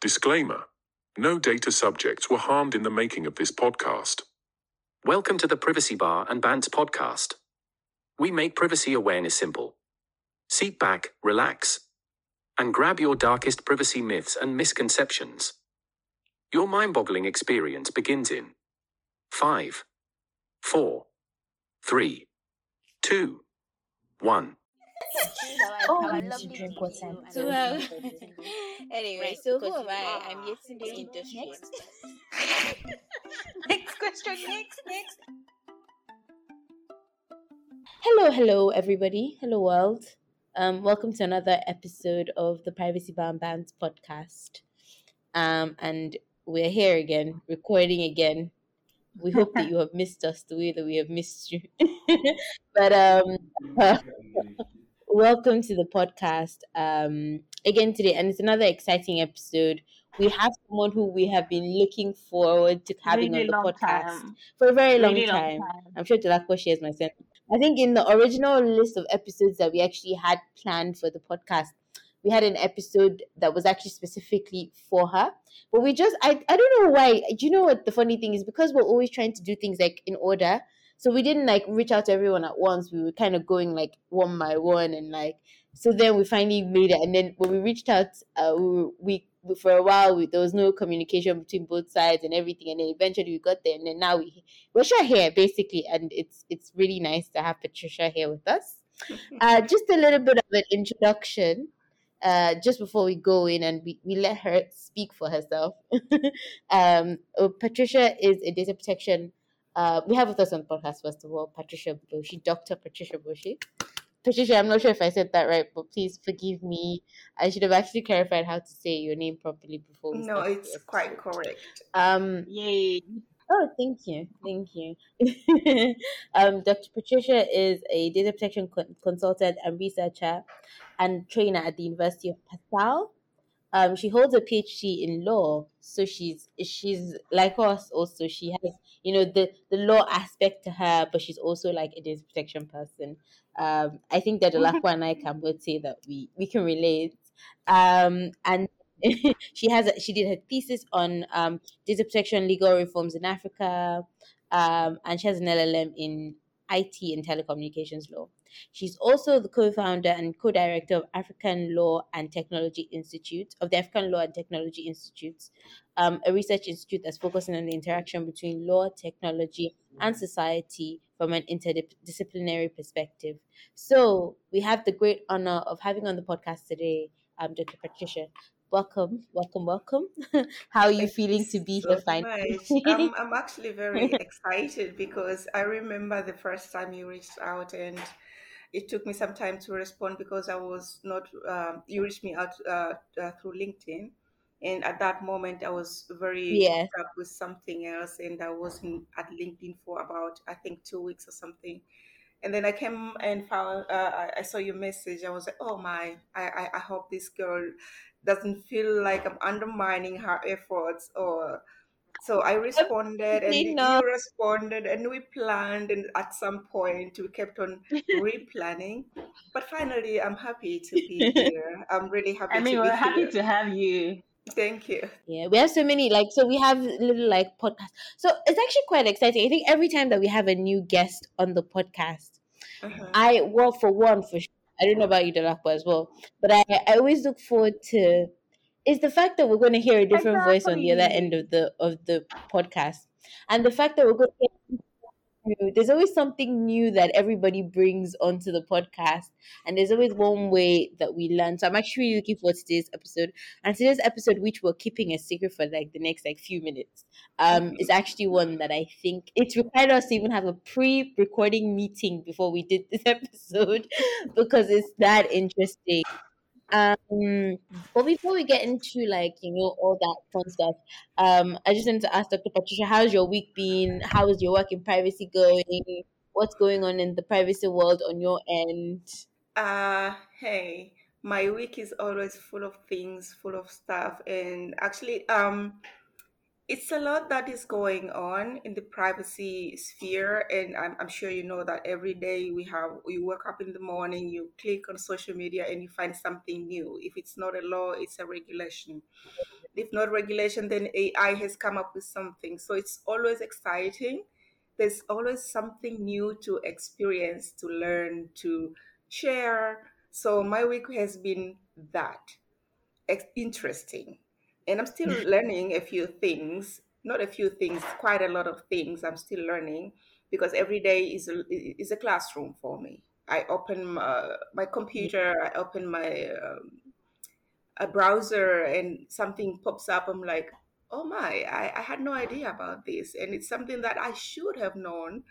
Disclaimer No data subjects were harmed in the making of this podcast. Welcome to the Privacy Bar and Bants podcast. We make privacy awareness simple. Seat back, relax, and grab your darkest privacy myths and misconceptions. Your mind boggling experience begins in 5, 4, 3, 2, 1. Oh, Have a we need to drink water. So, and- um, anyway, Right, so who because am I? are I'm Yetunde Okay, Industry. next. next question. Next. Next. Hello, hello, everybody. Hello, world. Um, welcome to another episode of the Privacy Bound Bands podcast. Um, and we're here again, recording again. We hope that you have missed us the way that we have missed you. but um, welcome to the podcast um, again today, and it's another exciting episode. We have someone who we have been looking forward to having really on the podcast time. for a very long Really time. long time. I'm sure Dolapo shares my sense. I think in the original list of episodes that we actually had planned for the podcast, we had an episode that was actually specifically for her. But we just, I, I don't know why. Do you know what the funny thing is? Because we're always trying to do things like in order. So we didn't like reach out to everyone at once. We were kind of going like one by one and like, so then we finally made it. And then when we reached out, uh, we, we, for a while we, there was no communication between both sides and everything. And then eventually we got there. And then now we we're sure here basically, and it's it's really nice to have Patricia here with us. Uh, just a little bit of an introduction, uh, just before we go in and we, we let her speak for herself. um, Patricia is a data protection. Uh, we have with us on the podcast first of all, Patricia Boshe, Doctor Patricia Boshe. Patricia, I'm not sure if I said that right, but please forgive me. I should have actually clarified how to say your name properly before we No, it's quite correct. Um, Yay. Oh, thank you, thank you. um, Dr. Patricia is a data protection con- consultant and researcher and trainer at the University of Passau. Um, she holds a PhD in law, so she's she's like us. Also, she has you know the the law aspect to her, but she's also like a data protection person. Um, I think that Dolapo and I can both say that we we can relate. Um, and she has a, she did her thesis on um data protection legal reforms in Africa, um, and she has an LLM in IT and telecommunications law. She's also the co-founder and co-director of African Law and Technology Institute of the African Law and Technology Institute, um, a research institute that's focusing on the interaction between law, technology, and society from an interdisciplinary perspective. So we have the great honor of having on the podcast today, um, Dr. Patricia. Welcome, welcome, welcome. How are you Thank feeling to be so here finally? I'm, I'm actually very excited because I remember the first time you reached out and it took me some time to respond because I was not, um, you reached me out uh, uh, through LinkedIn. And at that moment, I was very hooked up with something else and I wasn't at LinkedIn for about, I think, two weeks or something. And then I came and found, uh, I I saw your message. I was like, oh my, I, I, I hope this girl doesn't feel like I'm undermining her efforts or so I responded and you responded and we planned and at some point we kept on replanning. But finally I'm happy to be here. I'm really happy I mean, to we're be happy here. to have you. Thank you. Yeah, we have so many like so we have little like podcasts. So it's actually quite exciting. I think every time that we have a new guest on the podcast, Uh-huh. I well for one for sure. I don't know about you, Dolapo, as well, but I I always look forward to is the fact that we're going to hear a different voice on the other end of the of the podcast, and the fact that we're going to hear new- there's always something new that everybody brings onto the podcast. And there's always one way that we learn. So i'm actually looking forward to today's episode. And today's episode which we're keeping a secret for like the next like few minutes um is actually one that i think it required us to even have a pre-recording meeting before we did this episode because it's that interesting um but before we get into like you know all that fun stuff um i just wanted to ask dr patricia how's your week been? How is your work in privacy going? What's going on in the privacy world on your end? Uh hey, my week is always full of things, full of stuff and actually um it's a lot that is going on in the privacy sphere and I'm, I'm sure you know that every day we have you wake up in the morning you click on social media and you find something new if it's not a law it's a regulation if not regulation, then AI has come up with something. So it's always exciting. There's always something new to experience, to learn, to share. So my week has been that interesting. And I'm still mm. learning a few things, not a few things, quite a lot of things I'm still learning because every day is a, is a classroom for me. I open uh, my, my computer, I open my um, a browser and something pops up. I'm like, oh my, I, I had no idea about this. And it's something that I should have known.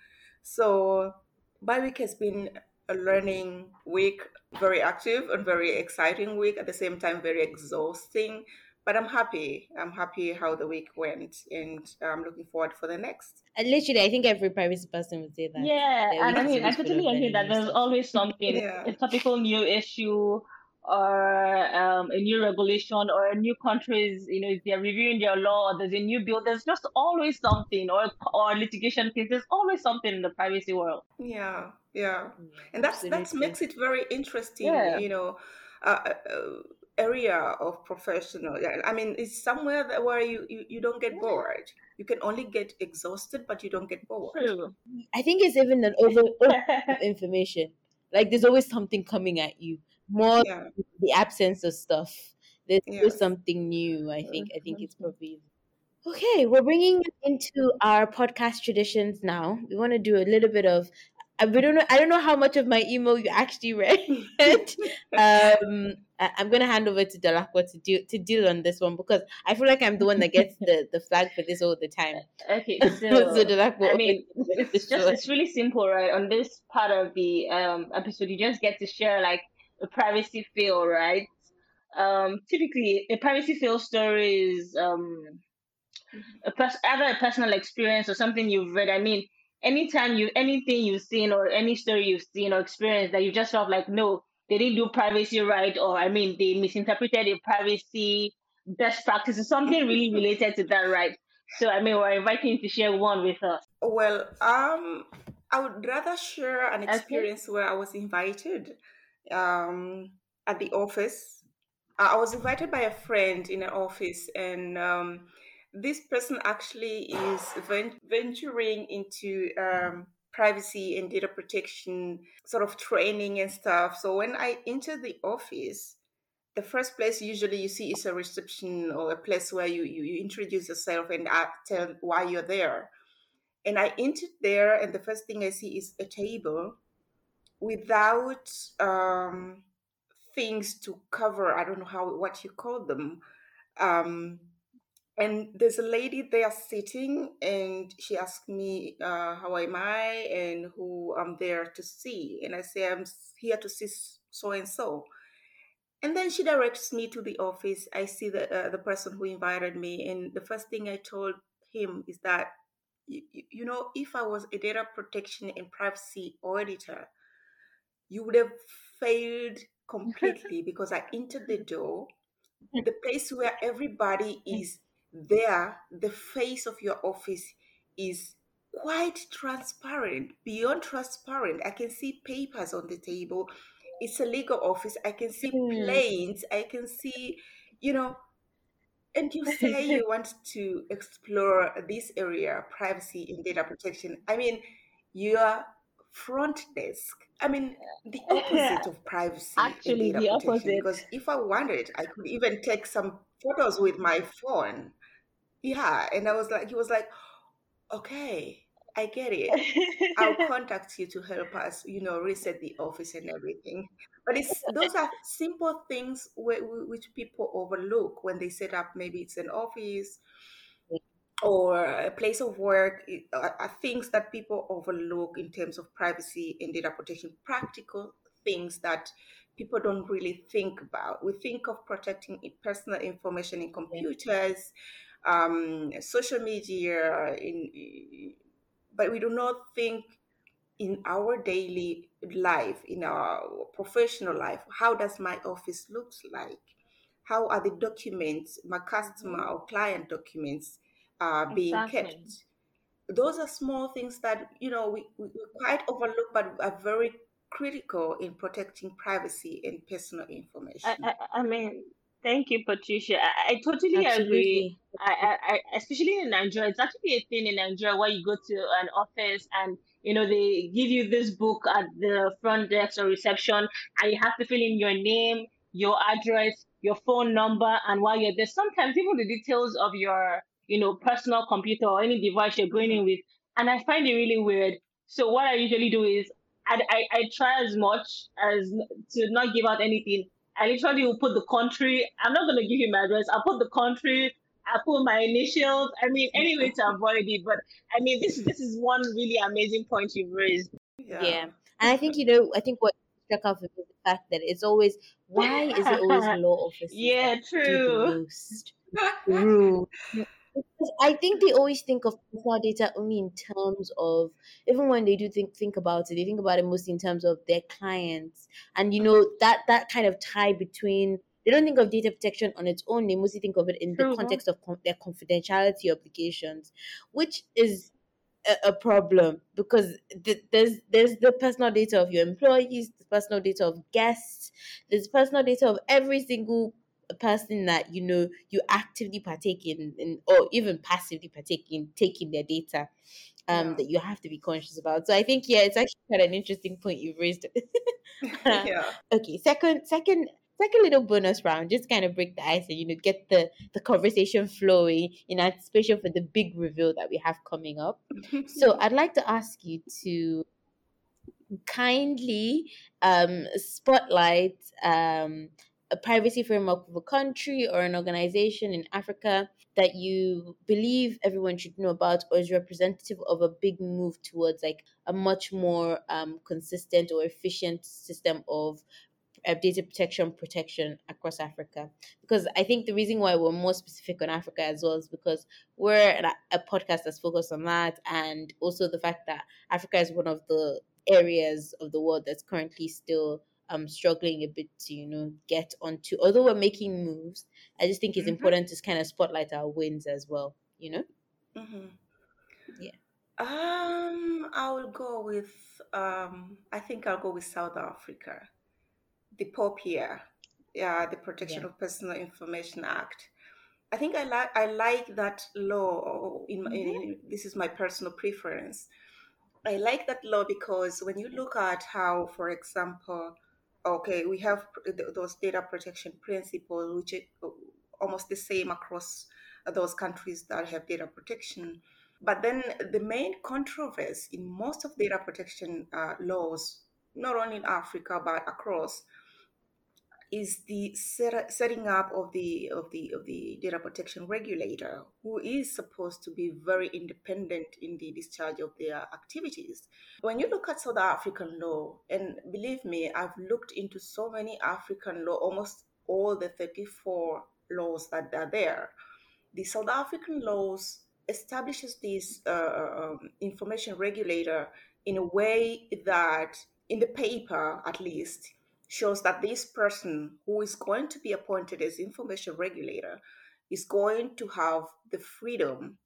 So my week has been a learning week, very active and very exciting week, at the same time, very exhausting. But I'm happy. I'm happy how the week went, and I'm looking forward for the next. And literally, I think every privacy person would say that. Yeah, and I mean, I totally agree that there's always something, yeah. a topical new issue or um, a new regulation or a new countries, you know, if they're reviewing their law, or there's a new bill, there's just always something, or or litigation case, there's always something in the privacy world. Yeah, yeah, mm, and that's that makes it very interesting. Yeah. You know, uh, uh, uh, area of professional. I mean, it's somewhere that where you, you you don't get bored. You can only get exhausted, but you don't get bored. True. I think it's even an over, over information. Like there's always something coming at you more yeah. the absence of stuff. There's yeah. something new. I think. I think it's probably okay. We're bringing into our podcast traditions now. We want to do a little bit of I don't know. I don't know how much of my email you actually read. um, I, am gonna hand over to Dolapo to deal to deal on this one because I feel like I'm the one that gets the, the flag for this all the time. Okay, so, so I mean, it's just it's really simple, right? On this part of the um episode, you just get to share like a privacy fail, right? Um, typically, a privacy fail story is um, a pers- either a personal experience or something you've read. I mean, anytime you anything you've seen or any story you've seen or experienced that you just felt like no, they didn't do privacy right, or I mean, they misinterpreted a privacy best practices, something really related to that, right? So, I mean, we're inviting you to share one with us. Well, um, I would rather share an experience okay. where I was invited um, at the office. I was invited by a friend in an office, and um, this person actually is venturing into um, privacy and data protection sort of training and stuff. So when I enter the office, the first place usually you see is a reception or a place where you, you, you introduce yourself and tell why you're there. And I entered there, and the first thing I see is a table without um, things to cover. I don't know how what you call them. Um, and there's a lady there sitting, and she asked me, uh, "How am I?" and who I'm there to see. And I say, "I'm here to see so and so." And then she directs me to the office. I see the uh, the person who invited me, and the first thing I told him is that, you, you know, if I was a data protection and privacy auditor, you would have failed completely because I entered the door, the place where everybody is there, the face of your office is quite transparent, beyond transparent. I can see papers on the table. It's a legal office. I can see mm. planes. I can see, you know, and you say you want to explore this area, privacy and data protection. I mean, your front desk. I mean, the opposite of privacy. Actually, the opposite. Because if I wanted, I could even take some photos with my phone. Yeah, and I was like, he was like, okay, I get it. I'll contact you to help us, you know, reset the office and everything. But it's those are simple things which people overlook when they set up. Maybe it's an office or a place of work uh, are, things that people overlook in terms of privacy and data protection, practical things that people don't really think about. We think of protecting personal information in computers, um, social media, in, but we do not think in our daily life, in our professional life, how does my office looks like? How are the documents, my customer or client documents? are being exactly. kept. Those are small things that you know we, we quite overlook, but are very critical in protecting privacy and personal information. I, I, I mean, Thank you, Patricia. I, I totally Absolutely. agree. I, I, I, especially in Nigeria, it's actually a thing in Nigeria where you go to an office and you know they give you this book at the front desk or reception, and you have to fill in your name, your address, your phone number, and while you're there, sometimes even the details of your you know personal computer or any device you're going in with. And I find it really weird. So what I usually do is I, I, I try as much as to not give out anything I literally will put the country. I'm not going to give you my address. I'll put the country. I put my initials. I mean, any way to avoid it. But I mean, this this is one really amazing point you've raised. Yeah. yeah. And I think you know, I think what struck out with the fact that it's always why is it always law officers? yeah, true. True. I think they always think of personal data only in terms of even when they do think think about it, they think about it mostly in terms of their clients, and you know that that kind of tie between. They don't think of data protection on its own. They mostly think of it in the context of com- their confidentiality obligations, which is a, a problem because th- there's there's the personal data of your employees, the personal data of guests, there's personal data of every single a person that you know you actively partake in, in or even passively partake in taking their data um, yeah. that you have to be conscious about. So I think yeah, it's actually quite an interesting point you've raised. yeah. Okay. Second, second, second little bonus round, just kind of break the ice and you know get the the conversation flowing in anticipation for the big reveal that we have coming up. so I'd like to ask you to kindly um spotlight um a privacy framework of a country or an organization in Africa that you believe everyone should know about or is representative of a big move towards like a much more um, consistent or efficient system of uh, data protection protection across Africa. Because I think the reason why we're more specific on Africa as well is because we're a podcast that's focused on that, and also the fact that Africa is one of the areas of the world that's currently still um struggling a bit to you know get onto although we're making moves i just think it's mm-hmm. important to kind of spotlight our wins as well you know mm-hmm. yeah um i will go with um i think i'll go with south africa the POPIA yeah the protection yeah. of personal information act I think I like I like that law. In, mm-hmm. in, this is my personal preference. I like that law because when you look at how, for example, okay, we have those data protection principles, which are almost the same across those countries that have data protection. But then the main controversy in most of data protection uh, laws, not only in Africa but across, is the set, setting up of the of the of the data protection regulator who is supposed to be very independent in the discharge of their activities. When you look at south african law and believe me i've looked into so many african law almost all the 34 laws that are there. The south african laws establishes this uh, um, information regulator in a way that in the paper at least shows that this person who is going to be appointed as information regulator is going to have the freedom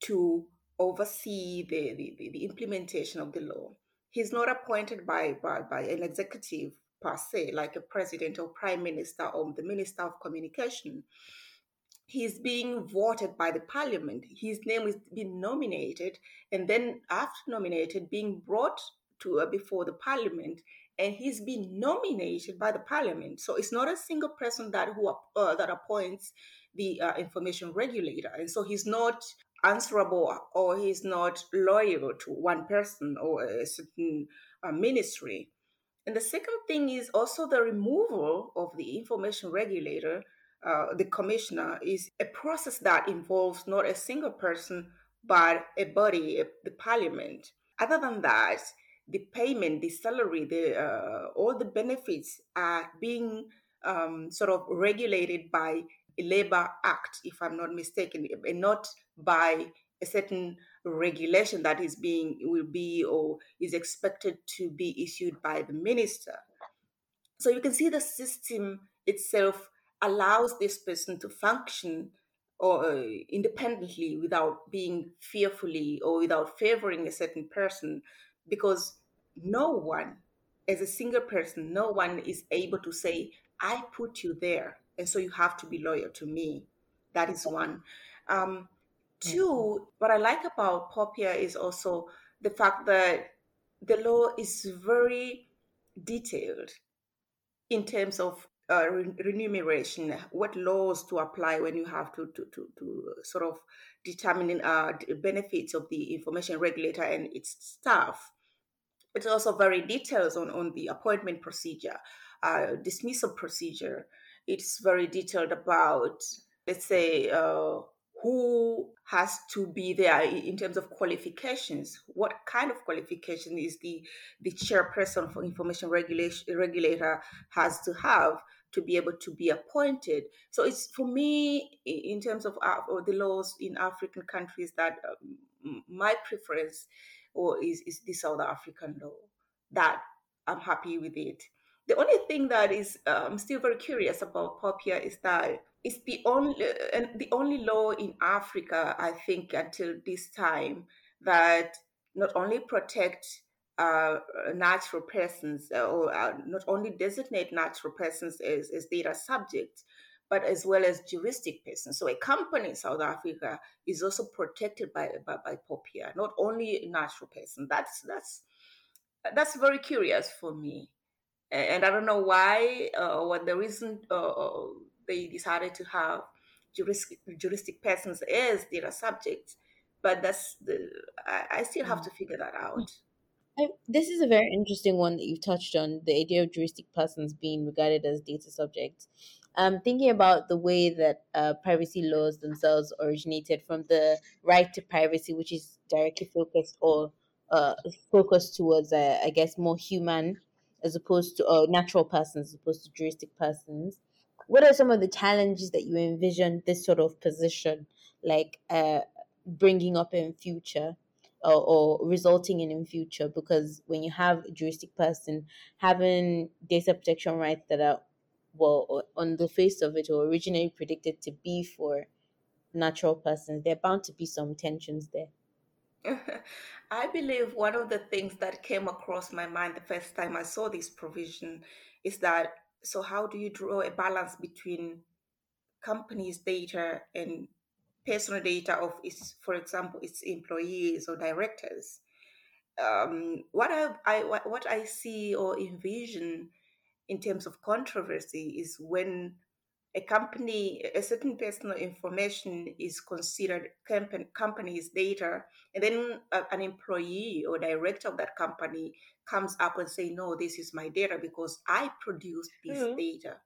to oversee the, the, the implementation of the law. He's not appointed by, by, by an executive per se, like a president or prime minister or the minister of communication. He's being voted by the parliament. His name is being nominated, and then after nominated, being brought to uh, before the parliament and he's been nominated by the parliament. So it's not a single person that who uh, that appoints the uh, information regulator, and so he's not answerable or he's not loyal to one person or a certain uh, ministry. And the second thing is also the removal of the information regulator, uh, the commissioner, is a process that involves not a single person but a body, a, the parliament. Other than that, the payment, the salary, the uh, all the benefits are being um, sort of regulated by a labor act, if I'm not mistaken, and not by a certain regulation that is being will be or is expected to be issued by the minister. So you can see the system itself allows this person to function or uh, independently without being fearfully or without favoring a certain person because no one, as a single person, no one is able to say, I put you there and so you have to be loyal to me. That is one. Um, two, what I like about POPIA is also the fact that the law is very detailed in terms of uh, remuneration, what laws to apply when you have to to, to, to sort of determining uh, the benefits of the information regulator and its staff. It's also very detailed on, on the appointment procedure, uh, dismissal procedure. It's very detailed about, let's say, uh, who has to be there in terms of qualifications what kind of qualification is the the chairperson for information regulation regulator has to have to be able to be appointed so it's for me in terms of uh, the laws in african countries that um, my preference or is, is the south african law? That i'm happy with it. The only thing that is uh, i'm still very curious about popia is that it's the only and the only law in Africa, I think, until this time that not only protect uh, natural persons uh, or uh, not only designate natural persons as, as data subjects, but as well as juristic persons. So a company in South Africa is also protected by by, by POPIA, not only a natural person. That's that's that's very curious for me, and I don't know why uh, what the reason uh, they decided to have juristic, juristic persons as data subjects. But that's the I, I still have to figure that out. I, this is a very interesting one that you've touched on the idea of juristic persons being regarded as data subjects. Um, thinking about the way that uh, privacy laws themselves originated from the right to privacy, which is directly focused or uh, focused towards, uh, I guess, more human as opposed to uh, natural persons as opposed to juristic persons. What are some of the challenges that you envision this sort of position like uh, bringing up in future or, or, resulting in in future? Because when you have a juristic person having data protection rights that are well on the face of it or originally predicted to be for natural persons there are bound to be some tensions there I believe one of the things that came across my mind the first time I saw this provision is that so how do you draw a balance between companies' data and personal data of its, for example, its employees or directors? Um, what I, I what I see or envision in terms of controversy is when a company, a certain personal information is considered company, company's data, and then a, an employee or director of that company comes up and say, "No, this is my data because I produced this mm-hmm. data."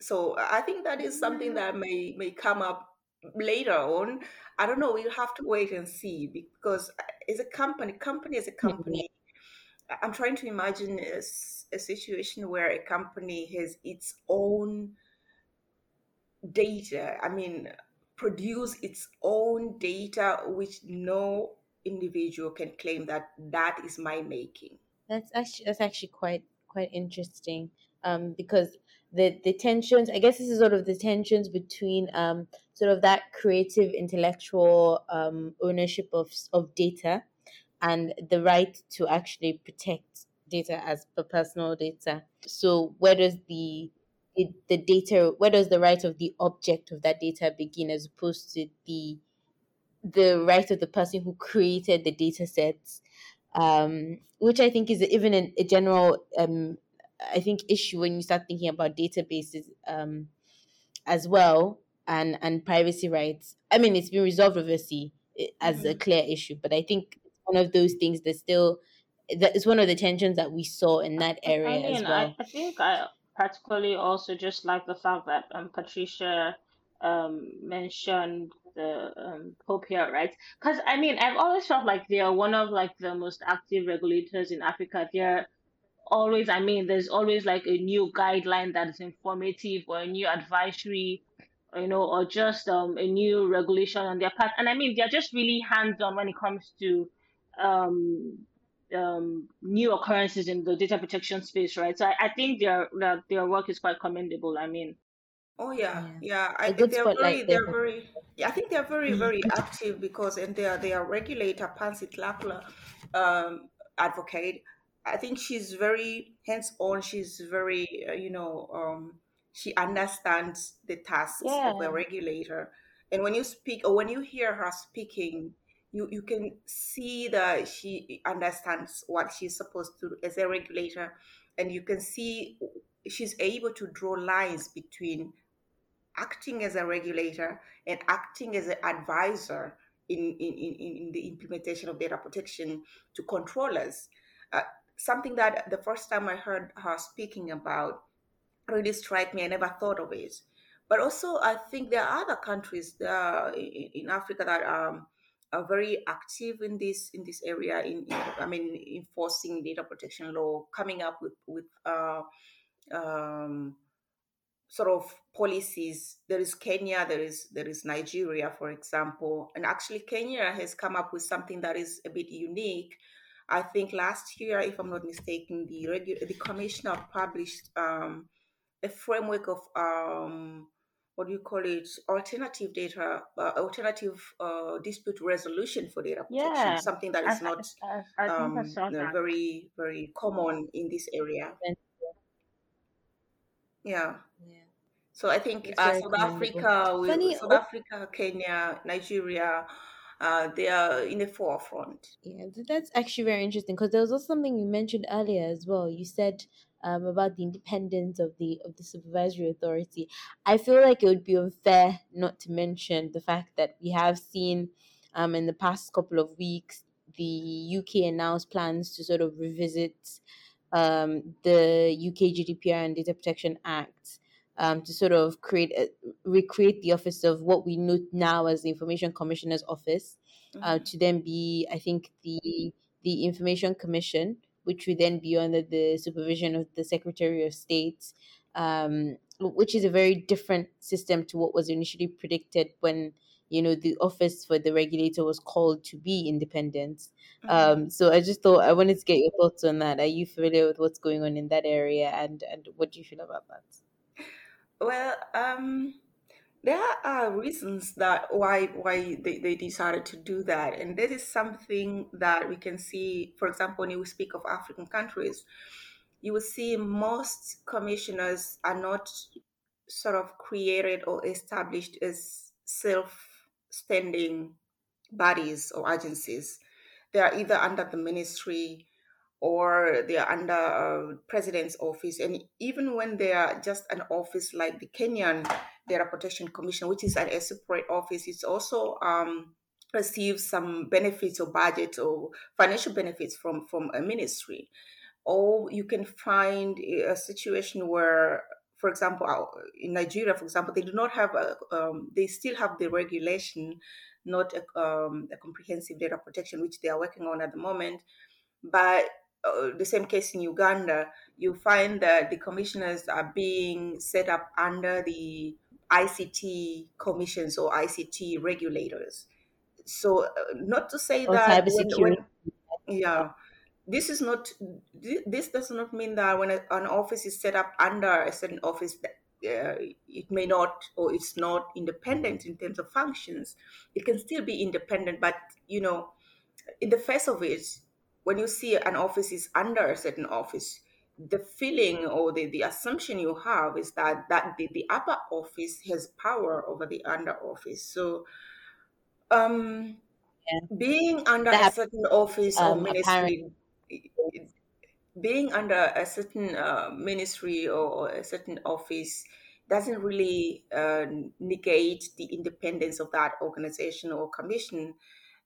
So I think that is something mm-hmm. that may may come up later on. I don't know. We'll have to wait and see because uh, as a company, company as a mm-hmm. company. I'm trying to imagine a, a situation where a company has its own data. I mean, produce its own data, which no individual can claim that that is my making. That's actually that's actually quite quite interesting um, because the the tensions. I guess this is sort of the tensions between um, sort of that creative intellectual um, ownership of of data and the right to actually protect data as personal data. So where does the the, data where does the right of the object of that data begin as opposed to the the right of the person who created the data sets, um, which I think is even a, a general, um, I think, issue when you start thinking about databases um, as well and, and privacy rights. I mean, it's been resolved obviously as mm-hmm. a clear issue, but I think one of those things that still that is one of the tensions that we saw in that area I mean, as well. I, I think I particularly also just like the fact that um, Patricia um, mentioned the um, POPIA, right? Because I mean, I've always felt like they are one of like the most active regulators in Africa. They're always, I mean, there's always like a new guideline that is informative or a new advisory, you know, or just um, a new regulation on their part. And I mean, they're just really hands on when it comes to um, um, new occurrences in the data protection space, right? So I, I think their, their their work is quite commendable. I mean, Oh yeah, yeah. I think they're very, they're very. Yeah, I think they're very, mm-hmm. very active because and they are they are regulator Pansy Tlakula, um, advocate. I think she's very hands on. She's very uh, you know um, she understands the tasks yeah. of a regulator. And when you speak or when you hear her speaking, you, you can see that she understands what she's supposed to do as a regulator. And you can see she's able to draw lines between acting as a regulator and acting as an advisor in, in, in, in the implementation of data protection to controllers. Uh, something that the first time I heard her speaking about really struck me. I never thought of it. But also, I think there are other countries uh, in, in, Africa that um, are very active in this in this area. In, in, I mean, enforcing data protection law, coming up with with uh, um, sort of policies. There is Kenya, there is there is Nigeria, for example, and actually Kenya has come up with something that is a bit unique. I think last year, if I'm not mistaken, the regu- the commissioner published um, a framework of um, what do you call it? Alternative data, uh, alternative uh, dispute resolution for data protection. Yeah. Something that is I, not I, I, um, very very common in this area. Yeah. Yeah. So I think uh, South Africa, Funny, South Africa, Kenya, Nigeria, uh, they are in the forefront. Yeah, that's actually very interesting because there was also something you mentioned earlier as well. You said um, about the independence of the of the supervisory authority. I feel like it would be unfair not to mention the fact that we have seen um, in the past couple of weeks the UK announced plans to sort of revisit um, the UK GDPR and Data Protection Act um, to sort of create a, recreate the office of what we know now as the Information Commissioner's Office uh, mm-hmm. uh, to then be, I think, the the Information Commission, which would then be under the supervision of the Secretary of State, um, which is a very different system to what was initially predicted when you know the office for the regulator was called to be independent. Mm-hmm. um so i just thought i wanted to get your thoughts on that. Are you familiar with what's going on in that area and and what do you feel about that? Well um there are reasons that why why they, they decided to do that and this is something that we can see for example when you speak of african countries you will see most commissioners are not sort of created or established as self standing bodies or agencies. They are either under the ministry or they are under a president's office. And even when they are just an office like the Kenyan Data Protection Commission, which is a separate office, it's also um, receives some benefits or budget or financial benefits from, from a ministry. Or you can find a situation where for example, in Nigeria, for example, they do not have a, um, they still have the regulation, not a, um, a, comprehensive data protection, which they are working on at the moment. But uh, the same case in Uganda, you find that the commissioners are being set up under the ICT commissions or ICT regulators. So, uh, not to say or that when, when, yeah, this is not this does not mean that when an office is set up under a certain office that uh, it may not or it's not independent in terms of functions. It can still be independent but you know in the face of it when you see an office is under a certain office the feeling or the, the assumption you have is that that the, the upper office has power over the under office so um yeah. being under that, a certain office um, or ministry being under a certain uh, ministry or a certain office doesn't really uh, negate the independence of that organization or commission.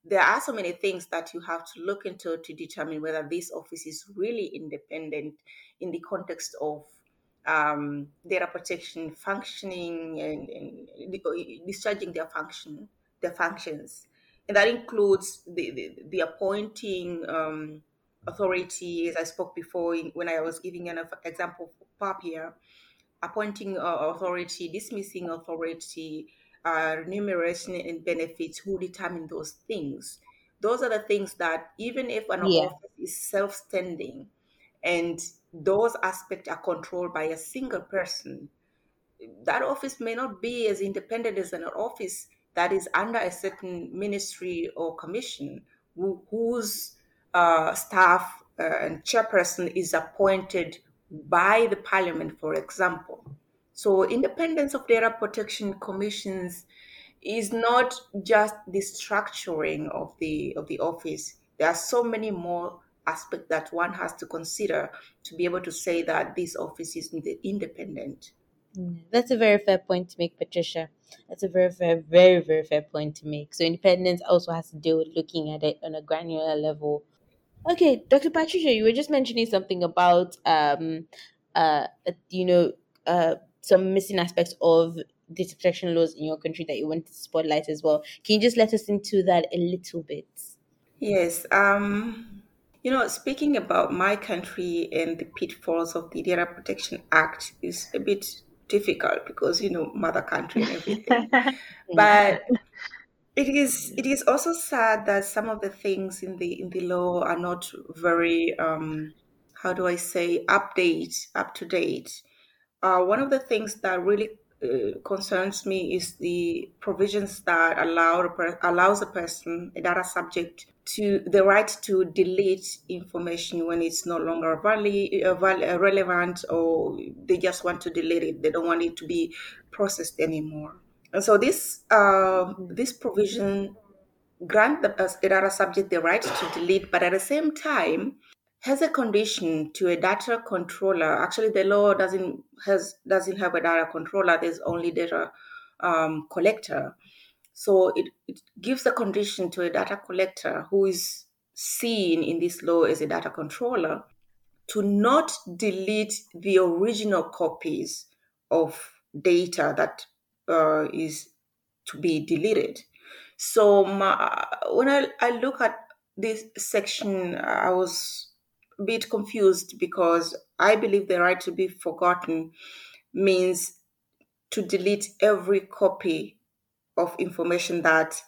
There are so many things that you have to look into to determine whether this office is really independent in the context of um, data protection functioning and, and, discharging their function, their functions, and that includes the the, the appointing um, authority, as I spoke before in, when I was giving an example of POPIA, appointing uh, authority, dismissing authority, uh, remuneration and benefits, who determine those things. Those are the things that even if an yeah. office is self-standing and those aspects are controlled by a single person, that office may not be as independent as an office that is under a certain ministry or commission who, whose uh, staff uh, and chairperson is appointed by the parliament, for example. So independence of data protection commissions is not just the structuring of the of the office. There are so many more aspects that one has to consider to be able to say that this office is independent. Mm, that's a very fair point to make, Patricia. That's a very, very, very, very fair point to make. So independence also has to do with looking at it on a granular level. Okay, Dr. Patricia, you were just mentioning something about um uh you know uh some missing aspects of data protection laws in your country that you want to spotlight as well. Can you just let us into that a little bit? Yes. Um, you know, speaking about my country and the pitfalls of the Data Protection Act is a bit difficult because you know mother country and everything. but it is it is also sad that some of the things in the in the law are not very um, how do I say update up to date. Uh, one of the things that really uh, concerns me is the provisions that allow allows a person, a data subject, to the right to delete information when it's no longer valid, uh, uh, relevant, or they just want to delete it. They don't want it to be processed anymore. And so this uh, this provision grant the, uh, data subject the right to delete, but at the same time has a condition to a data controller. Actually, the law doesn't has doesn't have a data controller. There's only data um, collector. So it, it gives a condition to a data collector who is seen in this law as a data controller to not delete the original copies of data that uh, is to be deleted. So my, when I, I look at this section, I was bit confused because I believe the right to be forgotten means to delete every copy of information that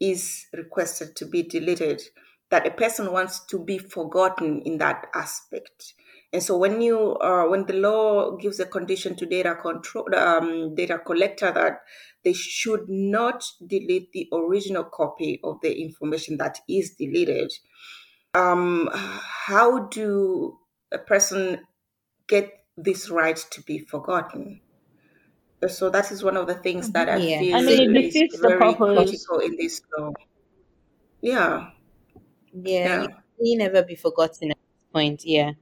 is requested to be deleted, that a person wants to be forgotten in that aspect. And so when you uh, when the law gives a condition to data control um, data collector that they should not delete the original copy of the information that is deleted, um, how do a person get this right to be forgotten? So that is one of the things that I yeah. feel I mean, is very critical in this law. Yeah. Yeah, yeah. never be forgotten at this point. Yeah.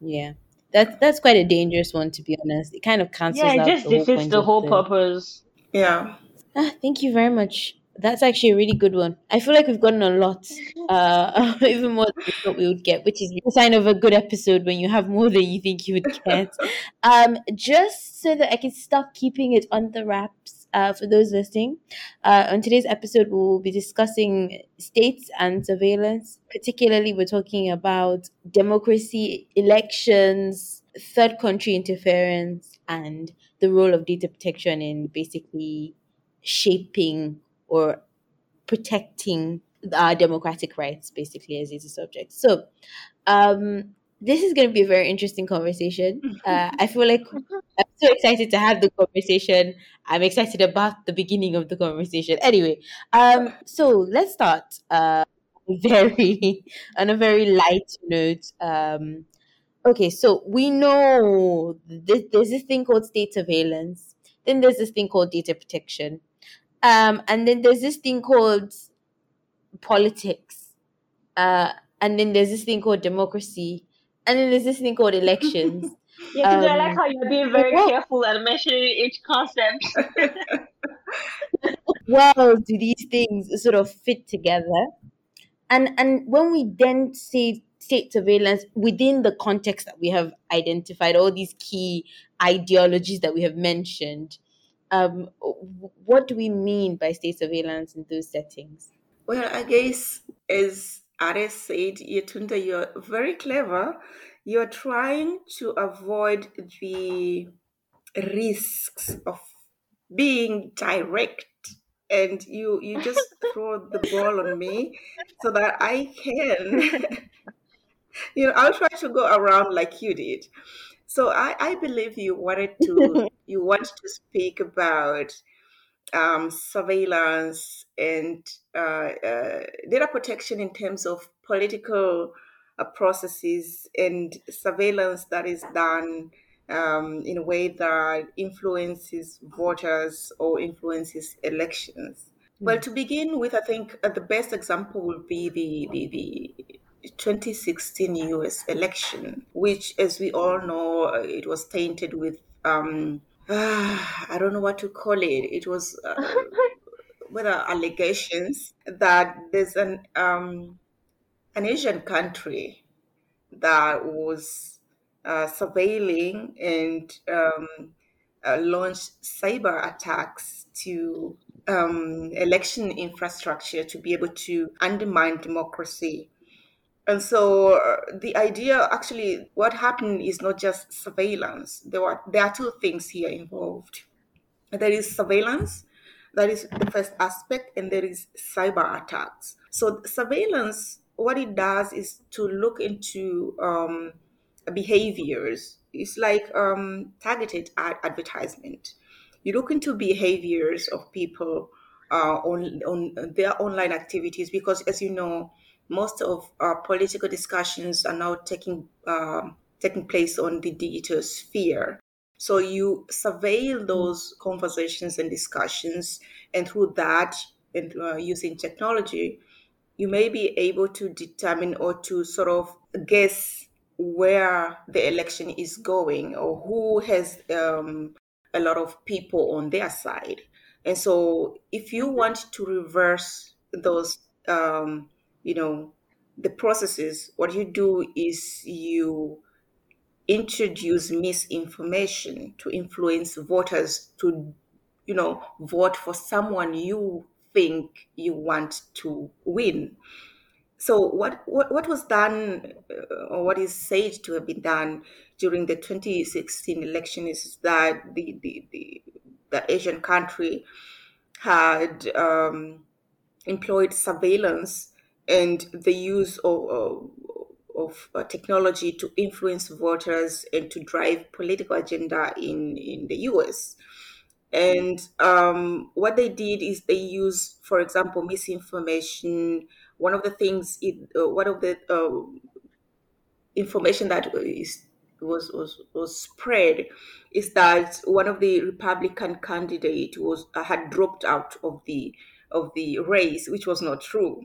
Yeah. That's that's quite a dangerous one to be honest. It kind of cancels yeah, it just defeats the whole, the whole purpose. Yeah. Ah, thank you very much that's actually a really good one. I feel like we've gotten a lot, uh, even more than we thought we would get, which is a sign of a good episode when you have more than you think you would get. Um, just so that I can stop keeping it on the wraps uh, for those listening, uh, on today's episode, we'll be discussing states and surveillance. Particularly, we're talking about democracy, elections, third country interference, and the role of data protection in basically shaping or protecting our democratic rights, basically, as is a subject. So, um, this is going to be a very interesting conversation. Uh, I feel like I'm so excited to have the conversation. I'm excited about the beginning of the conversation. Anyway, um, so let's start. Uh, very on a very light note. Um, okay, so we know this, there's this thing called state surveillance. Then there's this thing called data protection. Um, and then there's this thing called politics. Uh, and then there's this thing called democracy. And then there's this thing called elections. yeah, um, I like um, how you're being very well, careful and mentioning each concept. well, do these things sort of fit together? And and when we then say state surveillance within the context that we have identified, all these key ideologies that we have mentioned, um, what do we mean by state surveillance in those settings? Well, I guess as Ares said, Yetunde, you're very clever. You're trying to avoid the risks of being direct and you you just throw the ball on me so that I can you know I'll try to go around like you did. So I, I believe you wanted to you want to speak about um, surveillance and uh, uh, data protection in terms of political uh, processes and surveillance that is done um, in a way that influences voters or influences elections. Mm. Well, to begin with, I think uh, the best example would be the, the, the 2016 US election, which, as we all know, uh, it was tainted with, um, uh, I don't know what to call it. It was uh, whether allegations that there's an um, an Asian country that was uh, surveilling and um, uh, launched cyber attacks to um, election infrastructure to be able to undermine democracy. And so uh, the idea actually, what happened is not just surveillance. There were there are two things here involved. There is surveillance, that is the first aspect, and there is cyber attacks. So surveillance, what it does is to look into um, behaviors. It's like um, targeted ad- advertisement. You look into behaviors of people uh, on on their online activities because, as you know, most of our political discussions are now taking uh, taking place on the digital sphere. So you surveil those conversations and discussions, and through that, and uh, using technology, you may be able to determine or to sort of guess where the election is going or who has um, a lot of people on their side. And so, if you want to reverse those, um, you know, the processes, what you do is you introduce misinformation to influence voters to, you know, vote for someone you think you want to win. So, what, what, what was done, uh, or what is said to have been done during the 2016 election, is that the, the, the, the Asian country had um, employed surveillance and the use of, of uh, technology to influence voters and to drive political agenda in, in the US. And um, what they did is they used, for example, misinformation. One of the things, uh, one of the uh, information that is, was, was was spread is that one of the Republican candidate was uh, had dropped out of the of the race, which was not true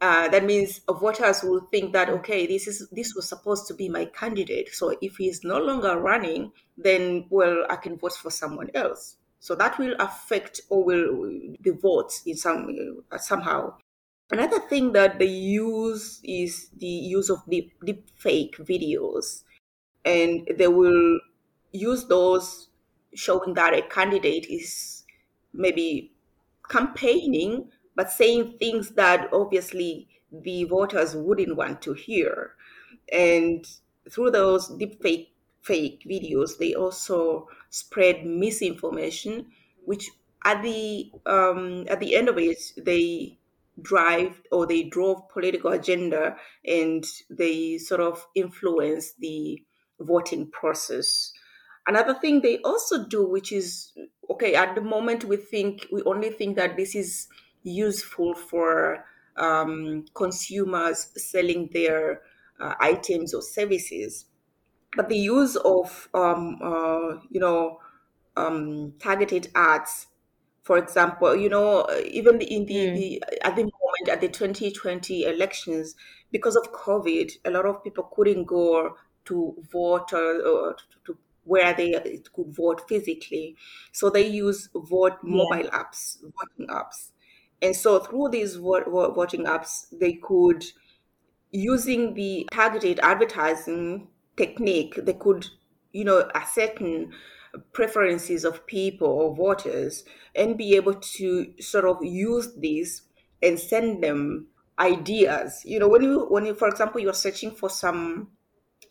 uh, that means voters will think that okay this is this was supposed to be my candidate. So if he's no longer running then well i can vote for someone else. So that will affect or will the votes in some uh, somehow. Another thing that they use is the use of deep, deep fake videos. And they will use those showing that a candidate is maybe campaigning but saying things that obviously the voters wouldn't want to hear. And through those deep fake, fake videos, they also spread misinformation, which at the um, at the end of it, they drive or they drove political agenda and they sort of influence the voting process. Another thing they also do, which is okay, at the moment we think we only think that this is useful for um, consumers selling their uh, items or services. But the use of, um, uh, you know, um, targeted ads, for example, you know, even in the, mm. the at the moment at the 2020 elections, because of COVID, a lot of people couldn't go to vote or, or to, to where they could vote physically. So they use vote mobile yeah. apps, voting apps. And so through these voting apps, they could, using the targeted advertising technique, they could, you know, ascertain preferences of people or voters and be able to sort of use these and send them ideas. You know, when you when you, for example, you're searching for some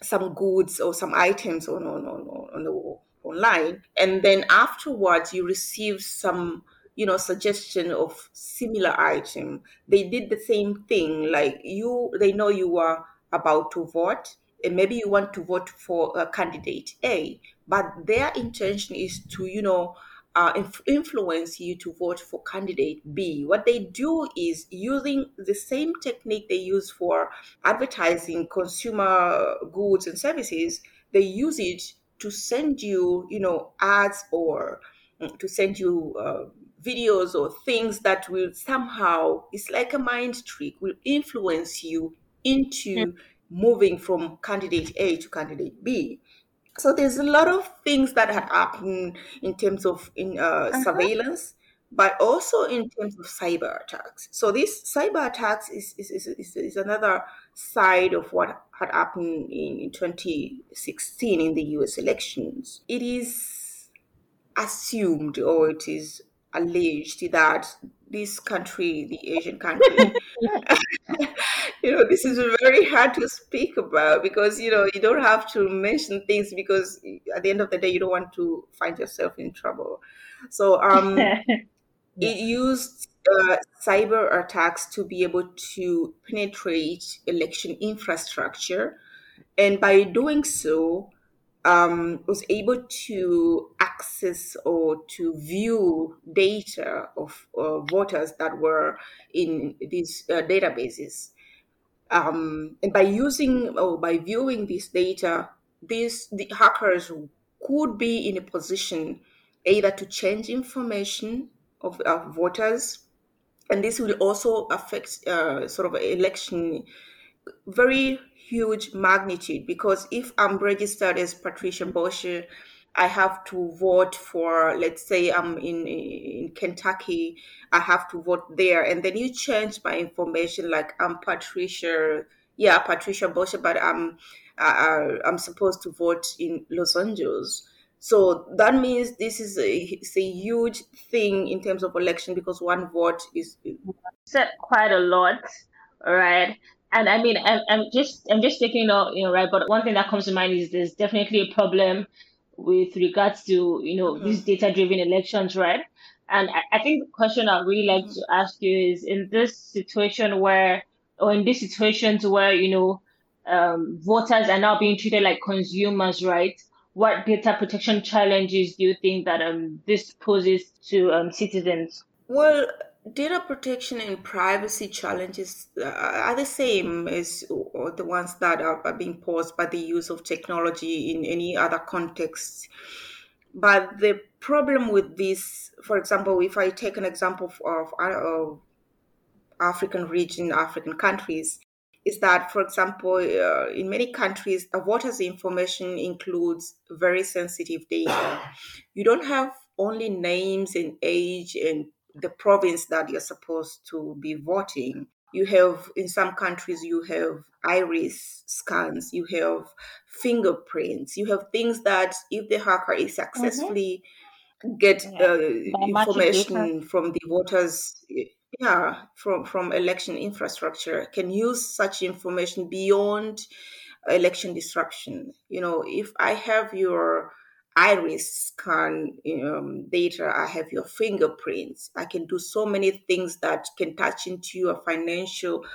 some goods or some items on on on, on the online, and then afterwards you receive some you know suggestion of similar item they did the same thing like you they know you are about to vote and maybe you want to vote for a candidate a but their intention is to you know uh, inf- influence you to vote for candidate B. What they do is using the same technique they use for advertising consumer goods and services, they use it to send you, you know, ads or mm, to send you uh, videos or things that will somehow, it's like a mind trick, will influence you into mm. moving from candidate A to candidate B. So there's a lot of things that had happened in terms of in uh, uh-huh. surveillance, but also in terms of cyber attacks. So this cyber attacks is is, is, is, is another side of what had happened in, in 2016 in the US elections. It is assumed or it is alleged that this country, the Asian country, you know, this is very hard to speak about because, you know, you don't have to mention things because at the end of the day, you don't want to find yourself in trouble. So um, it used uh, cyber attacks to be able to penetrate election infrastructure. And by doing so, um, was able to access or to view data of uh, voters that were in these uh, databases. Um, and by using or by viewing this data, these the hackers could be in a position either to change information of, of voters, and this will also affect uh, sort of election very huge magnitude because if I'm registered as Patricia Boshe, I have to vote for, let's say I'm in in Kentucky, I have to vote there, and then you change my information like I'm Patricia, yeah, Patricia Boshe, but I'm uh, I'm supposed to vote in Los Angeles. So that means this is a, it's a huge thing in terms of election because one vote is quite a lot, right? And I mean, I'm, I'm just I'm just taking it, you know, right. But one thing that comes to mind is there's definitely a problem with regards to you know mm-hmm. these data driven elections, right? And I, I think the question I'd really like mm-hmm. to ask you is in this situation where, or in these situations where you know um, voters are now being treated like consumers, right? What data protection challenges do you think that um, this poses to um, citizens? Well, data protection and privacy challenges uh, are the same as the ones that are being posed by the use of technology in any other context. But the problem with this, for example, if I take an example of, of African region, African countries, is that, for example, uh, in many countries, a voter's information includes very sensitive data. You don't have only names and age and the province that you're supposed to be voting. You have, in some countries, you have iris scans, you have fingerprints, you have things that if the hacker is mm-hmm. successfully mm-hmm. get uh, information from the voters, yeah, from, from election infrastructure, can use such information beyond election disruption. You know, if I have your iris scan um, data, I have your fingerprints. I can do so many things that can touch into your financial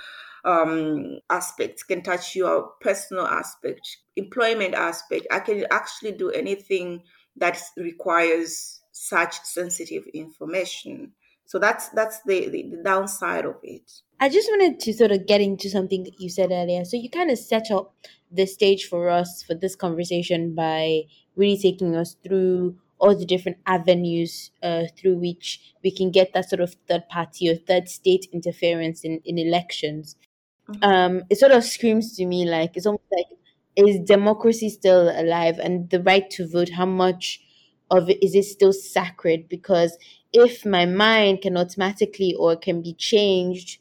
um, aspects, can touch your personal aspect, employment aspect. I can actually do anything that requires such sensitive information. So that's that's the, the, the downside of it. I just wanted to sort of get into something you said earlier. So you kind of set up the stage for us for this conversation by really taking us through all the different avenues uh, through which we can get that sort of third party or third state interference in, in elections. Mm-hmm. Um, it sort of screams to me like it's almost like is democracy still alive and the right to vote? How much of it is it still sacred? Because if my mind can automatically or can be changed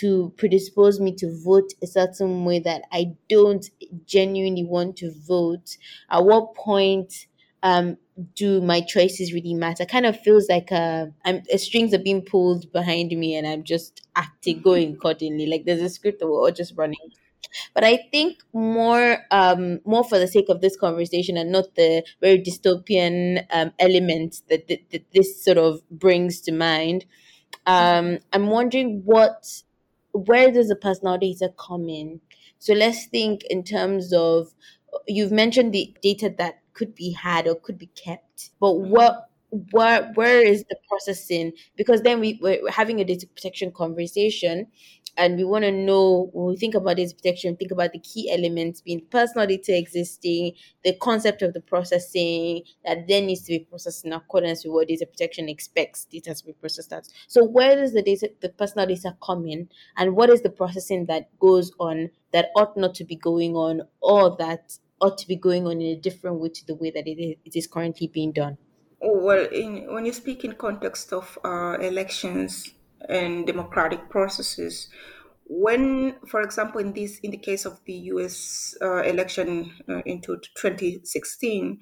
to predispose me to vote a certain way that I don't genuinely want to vote, at what point um, do my choices really matter? It Kind of feels like a, I'm, a strings are being pulled behind me and I'm just acting, going accordingly. Like there's a script that we're all just running. But I think more, um, more for the sake of this conversation and not the very dystopian um, element that, that, that this sort of brings to mind. Um, I'm wondering what where does the personal data come in? So let's think in terms of you've mentioned the data that could be had or could be kept, but mm-hmm. what where where is the processing? Because then we, we're having a data protection conversation, and we want to know when we think about data protection, think about the key elements being personal data existing, the concept of the processing that then needs to be processed in accordance with what data protection expects data to be processed at. So where does the data, the personal data come in, and what is the processing that goes on that ought not to be going on, or that ought to be going on in a different way to the way that it is, it is currently being done? Oh, well, in, when you speak in context of uh, elections, and democratic processes. When, for example, in this, in the case of the U.S. Uh, election uh, into 2016,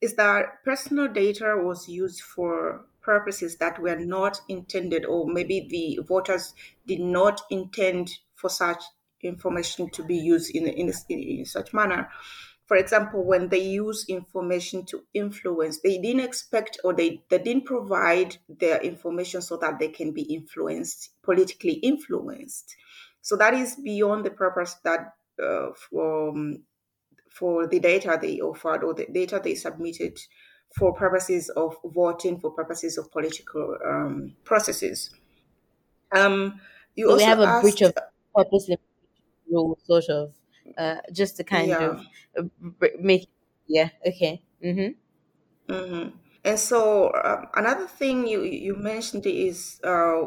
is that personal data was used for purposes that were not intended, or maybe the voters did not intend for such information to be used in in, in such manner for example, when they use information to influence, they didn't expect or they, they didn't provide their information so that they can be influenced, politically influenced. So that is beyond the purpose that uh, for, um, for the data they offered or the data they submitted for purposes of voting, for purposes of political um, processes. Um, you so also we have a asked, breach of purpose rule, sort of uh, just to kind yeah. of uh, make yeah okay mm-hmm. Mm-hmm. and so uh, another thing you you mentioned is uh,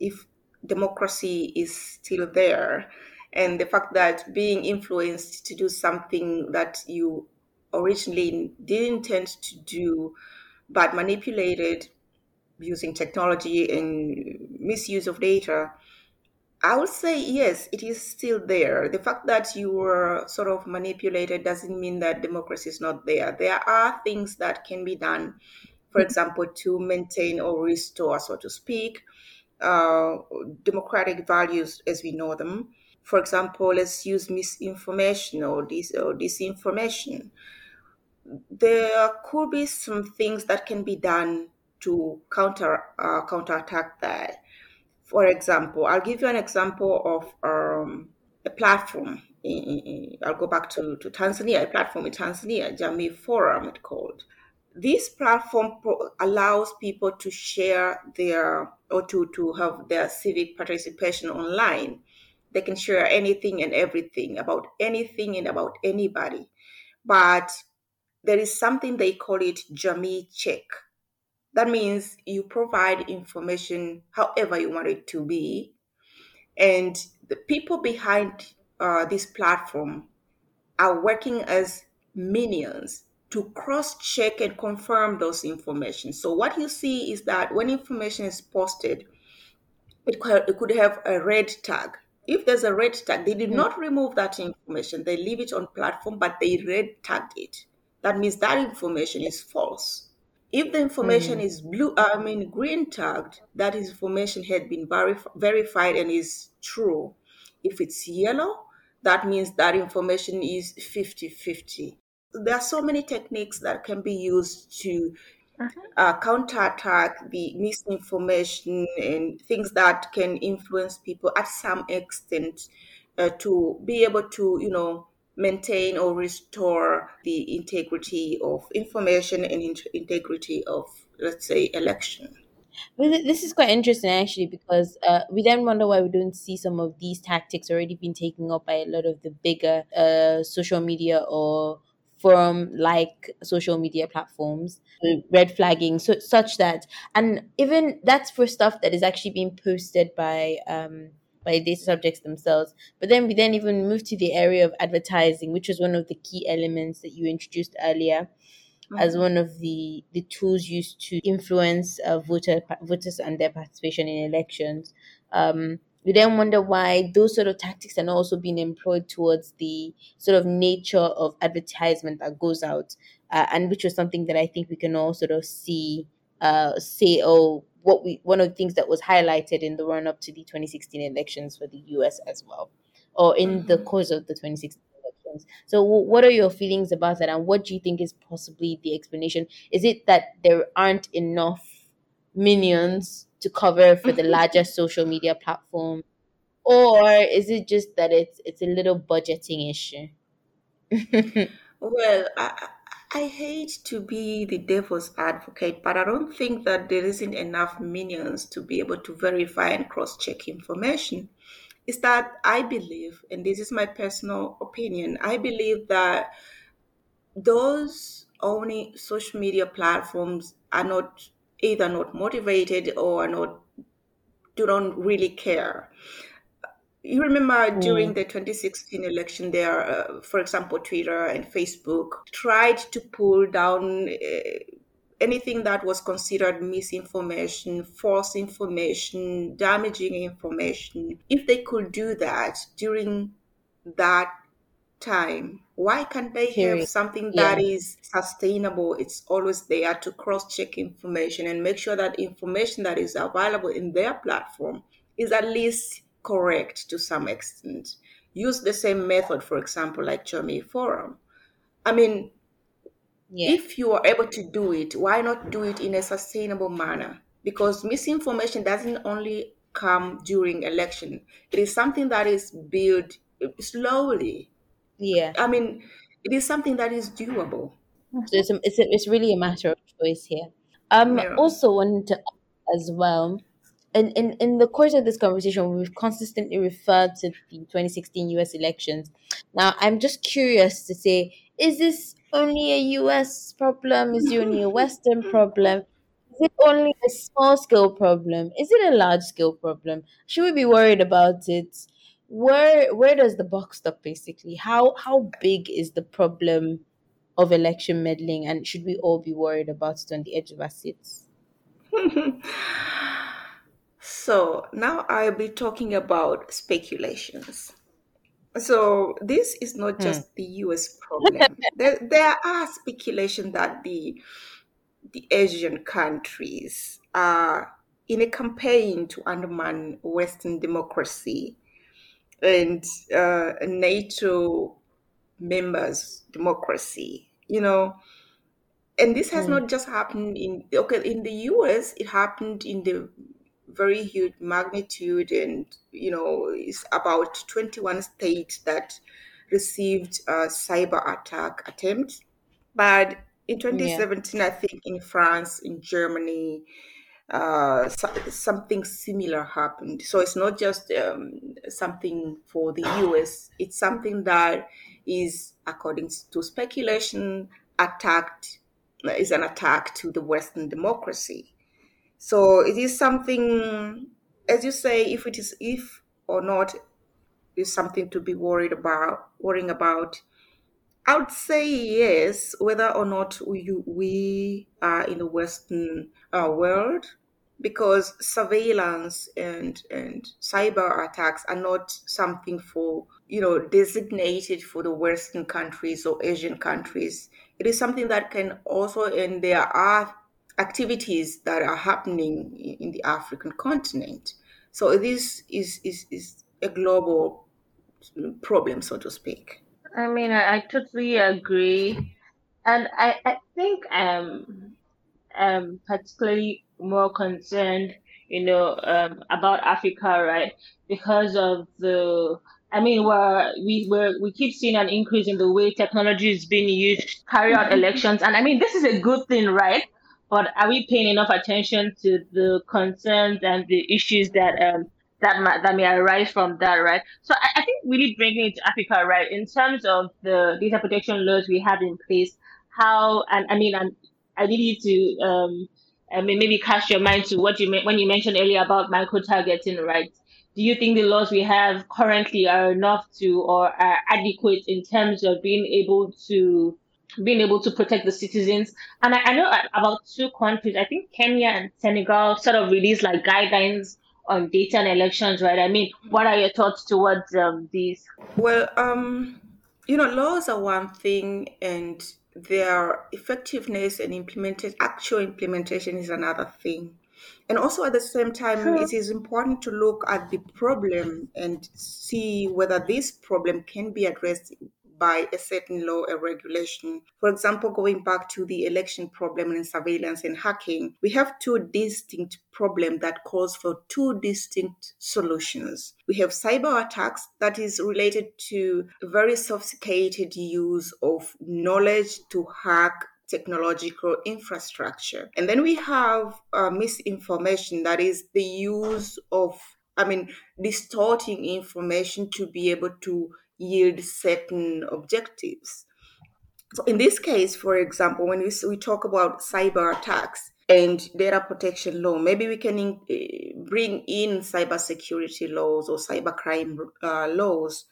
if democracy is still there and the fact that being influenced to do something that you originally didn't intend to do but manipulated using technology and misuse of data I would say yes, it is still there. The fact that you were sort of manipulated doesn't mean that democracy is not there. There are things that can be done, for example, to maintain or restore, so to speak, uh, democratic values as we know them. For example, let's use misinformation or, dis- or disinformation. There could be some things that can be done to counter uh, counterattack that for example, I'll give you an example of um, a platform. I'll go back to, to Tanzania, a platform in Tanzania, Jamii Forum, it's called. This platform allows people to share their or to, to have their civic participation online. They can share anything and everything about anything and about anybody. But there is something they call it Jamii Check that means you provide information however you want it to be. And the people behind uh, this platform are working as minions to cross check and confirm those information. So what you see is that when information is posted, it could, it could have a red tag. If there's a red tag, they did mm-hmm. not remove that information. They leave it on platform, but they red tagged it. That means that information is false. If the information mm. is blue, I mean green tagged, that information had been verif- verified and is true. If it's yellow, that means that information is 50 50. There are so many techniques that can be used to uh-huh. uh, counterattack the misinformation and things that can influence people at some extent uh, to be able to, you know, maintain or restore the integrity of information and in- integrity of, let's say, election. Well, this is quite interesting actually because uh, we then wonder why we don't see some of these tactics already being taken up by a lot of the bigger uh, social media or forum like social media platforms, red flagging, so, such that, and even that's for stuff that is actually being posted by um, by data subjects themselves. But then we then even move to the area of advertising, which was one of the key elements that you introduced earlier. Mm-hmm. As one of the, the tools used to influence uh, voter voters and their participation in elections, um, we then wonder why those sort of tactics are also being employed towards the sort of nature of advertisement that goes out, uh, and which was something that I think we can all sort of see, uh, say, oh, what we one of the things that was highlighted in the run up to the 2016 elections for the US as well, or in mm-hmm. the course of the 2016 elections. So, what are your feelings about that, and what do you think is possibly the explanation? Is it that there aren't enough minions to cover for the larger social media platform, or is it just that it's it's a little budgeting issue? well, I, I hate to be the devil's advocate, but I don't think that there isn't enough minions to be able to verify and cross check information. is that I believe, and this is my personal opinion, I believe that those owning social media platforms are not either not motivated or not do not really care. You remember during mm. the 2016 election, there, uh, for example, Twitter and Facebook tried to pull down uh, anything that was considered misinformation, false information, damaging information. If they could do that during that time, why can't they Period. have something that yeah. is sustainable? It's always there to cross check information and make sure that information that is available in their platform is at least correct to some extent. Use the same method, for example, like Jamii Forum. I mean, yeah. if you are able to do it, why not do it in a sustainable manner? Because misinformation doesn't only come during election; it is something that is built slowly. Yeah, I mean, it is something that is doable. So it's a, it's, a, it's really a matter of choice here. Um, yeah. also wanted to as well in, in, in the course of this conversation, we've consistently referred to the 2016 US elections. Now, I'm just curious to say, is this only a US problem? Is it only a Western problem? Is it only a small scale problem? Is it a large scale problem? Should we be worried about it? Where where does the box stop basically? How how big is the problem of election meddling and should we all be worried about it on the edge of our seats? So now I'll be talking about speculations. So this is not hmm. just hmm. the US problem. there, there are speculations that the the Asian countries are in a campaign to undermine Western democracy and uh, NATO members' democracy. You know, and this has hmm. not just happened in okay in the US. It happened in the very huge magnitude and you know it's about 21 states that received a cyber attack attempt. But in 2017 yeah. i think in france in germany uh, so, something similar happened. So it's not just um, something for the us it's something that is according to speculation attacked is an attack to the western democracy so it is something, as you say, if it is if or not is something to be worried about, worrying about. I would say yes, whether or not we, we are in the Western uh, world, because surveillance and and cyber attacks are not something for you know designated for the Western countries or Asian countries. It is something that can also, and there are activities that are happening in the African continent. So this is, is, is a global problem, so to speak. I mean, I, I totally agree. And I, I think um, um particularly more concerned, you know, um, about Africa, right? Because of the I mean, we're, we we we keep seeing an increase in the way technology is being used to carry out elections, and I mean, this is a good thing, right? But are we paying enough attention to the concerns and the issues that um that might, that may arise from that, right? So I, I think really bringing it to Africa, right, in terms of the data protection laws we have in place, how and I mean, I need you to um, I mean, maybe cast your mind to what you when you mentioned earlier about micro targeting, right? Do you think the laws we have currently are enough to or are adequate in terms of being able to being able to protect the citizens. And I, I know about two countries, I think Kenya and Senegal sort of released like guidelines on data and elections, right? I mean, what are your thoughts towards um, these? Well, um, you know, laws are one thing, and their effectiveness and implemented actual implementation is another thing. And also at the same time, True. it is important to look at the problem and see whether this problem can be addressed by a certain law or regulation. For example, going back to the election problem and surveillance and hacking, we have two distinct problems that calls for two distinct solutions. We have cyber attacks that is related to very sophisticated use of knowledge to hack technological infrastructure. And then we have uh, misinformation, that is the use of I mean, distorting information to be able to yield certain objectives. So, in this case, for example, when we, we talk about cyber attacks and data protection law, maybe we can in, uh, bring in cybersecurity laws or cybercrime uh, laws.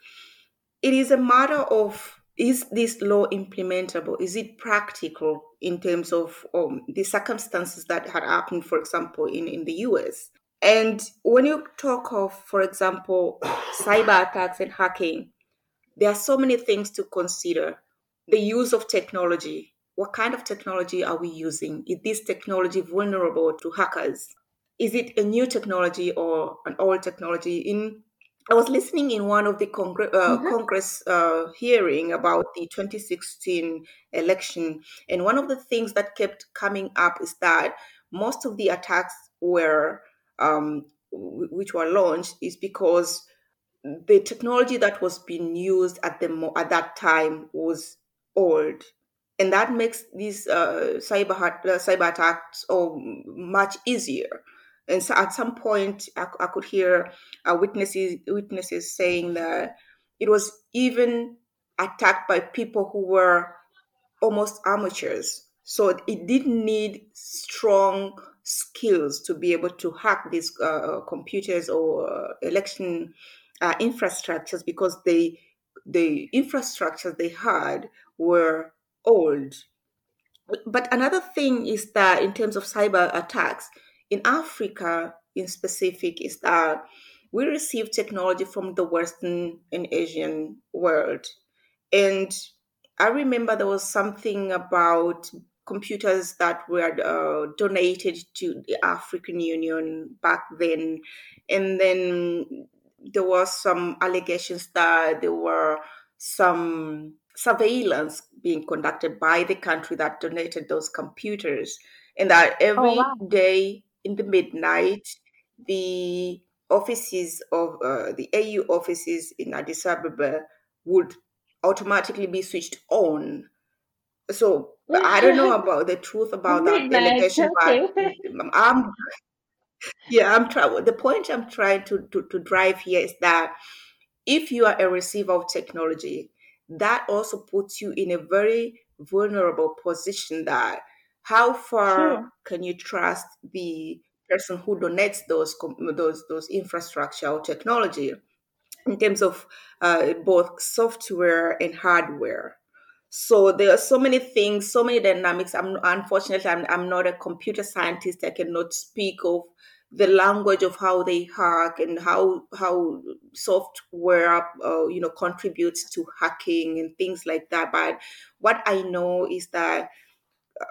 It is a matter of is this law implementable? Is it practical in terms of um, the circumstances that had happened, for example, in, in the US? And when you talk of, for example, cyber attacks and hacking, there are so many things to consider. The use of technology. What kind of technology are we using? Is this technology vulnerable to hackers? Is it a new technology or an old technology? In I was listening in one of the Congress, uh, mm-hmm. Congress uh, hearing about the 2016 election, and one of the things that kept coming up is that most of the attacks were um, which were launched is because the technology that was being used at the at that time was old, and that makes these uh, cyber uh, cyber attacks oh, much easier. And so at some point, I, I could hear uh, witnesses witnesses saying that it was even attacked by people who were almost amateurs. So it didn't need strong skills to be able to hack these uh, computers or uh, election uh, infrastructures because they the infrastructures they had were old. But another thing is that in terms of cyber attacks in Africa, in specific, is that we receive technology from the Western and Asian world, and I remember there was something about computers that were uh, donated to the African Union back then. And then there was some allegations that there were some surveillance being conducted by the country that donated those computers. And that oh, every oh, wow. day in the midnight, the offices of uh, the AU offices in Addis Ababa would automatically be switched on. So I don't know about the truth about that allegation, but I'm yeah, I'm trying. The point I'm trying to, to to drive here is that if you are a receiver of technology, that also puts you in a very vulnerable position. That how far sure. can you trust the person who donates those those those infrastructure or technology in terms of uh, both software and hardware? So there are so many things, so many dynamics. I'm unfortunately I'm, I'm not a computer scientist. I cannot speak of the language of how they hack and how how software uh, you know contributes to hacking and things like that. But what I know is that uh,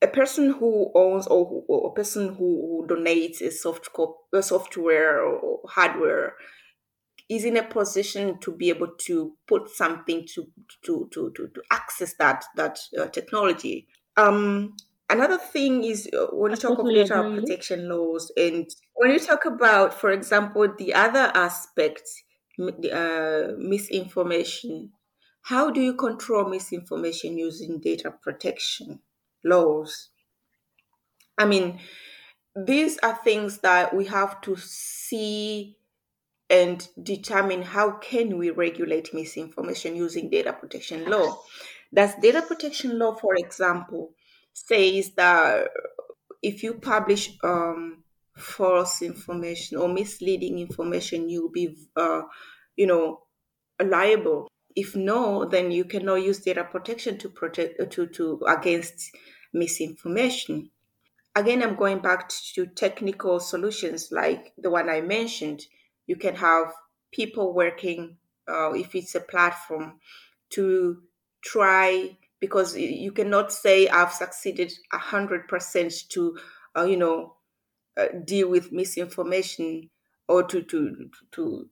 a person who owns or, who, or a person who, donates a soft a software or hardware is in a position to be able to put something to to to to, to access that that uh, technology. Um, another thing is uh, when you talk of data protection laws, and when you talk about, for example, the other aspect, uh, misinformation. How do you control misinformation using data protection laws? I mean, these are things that we have to see and determine how can we regulate misinformation using data protection law. Does data protection law, for example, says that if you publish um, false information or misleading information, you'll be, uh, you know, liable. If no, then you cannot use data protection to protect to to against misinformation. Again, I'm going back to technical solutions like the one I mentioned you can have people working uh, if it's a platform to try because you cannot say i've succeeded 100% to uh, you know uh, deal with misinformation or to to to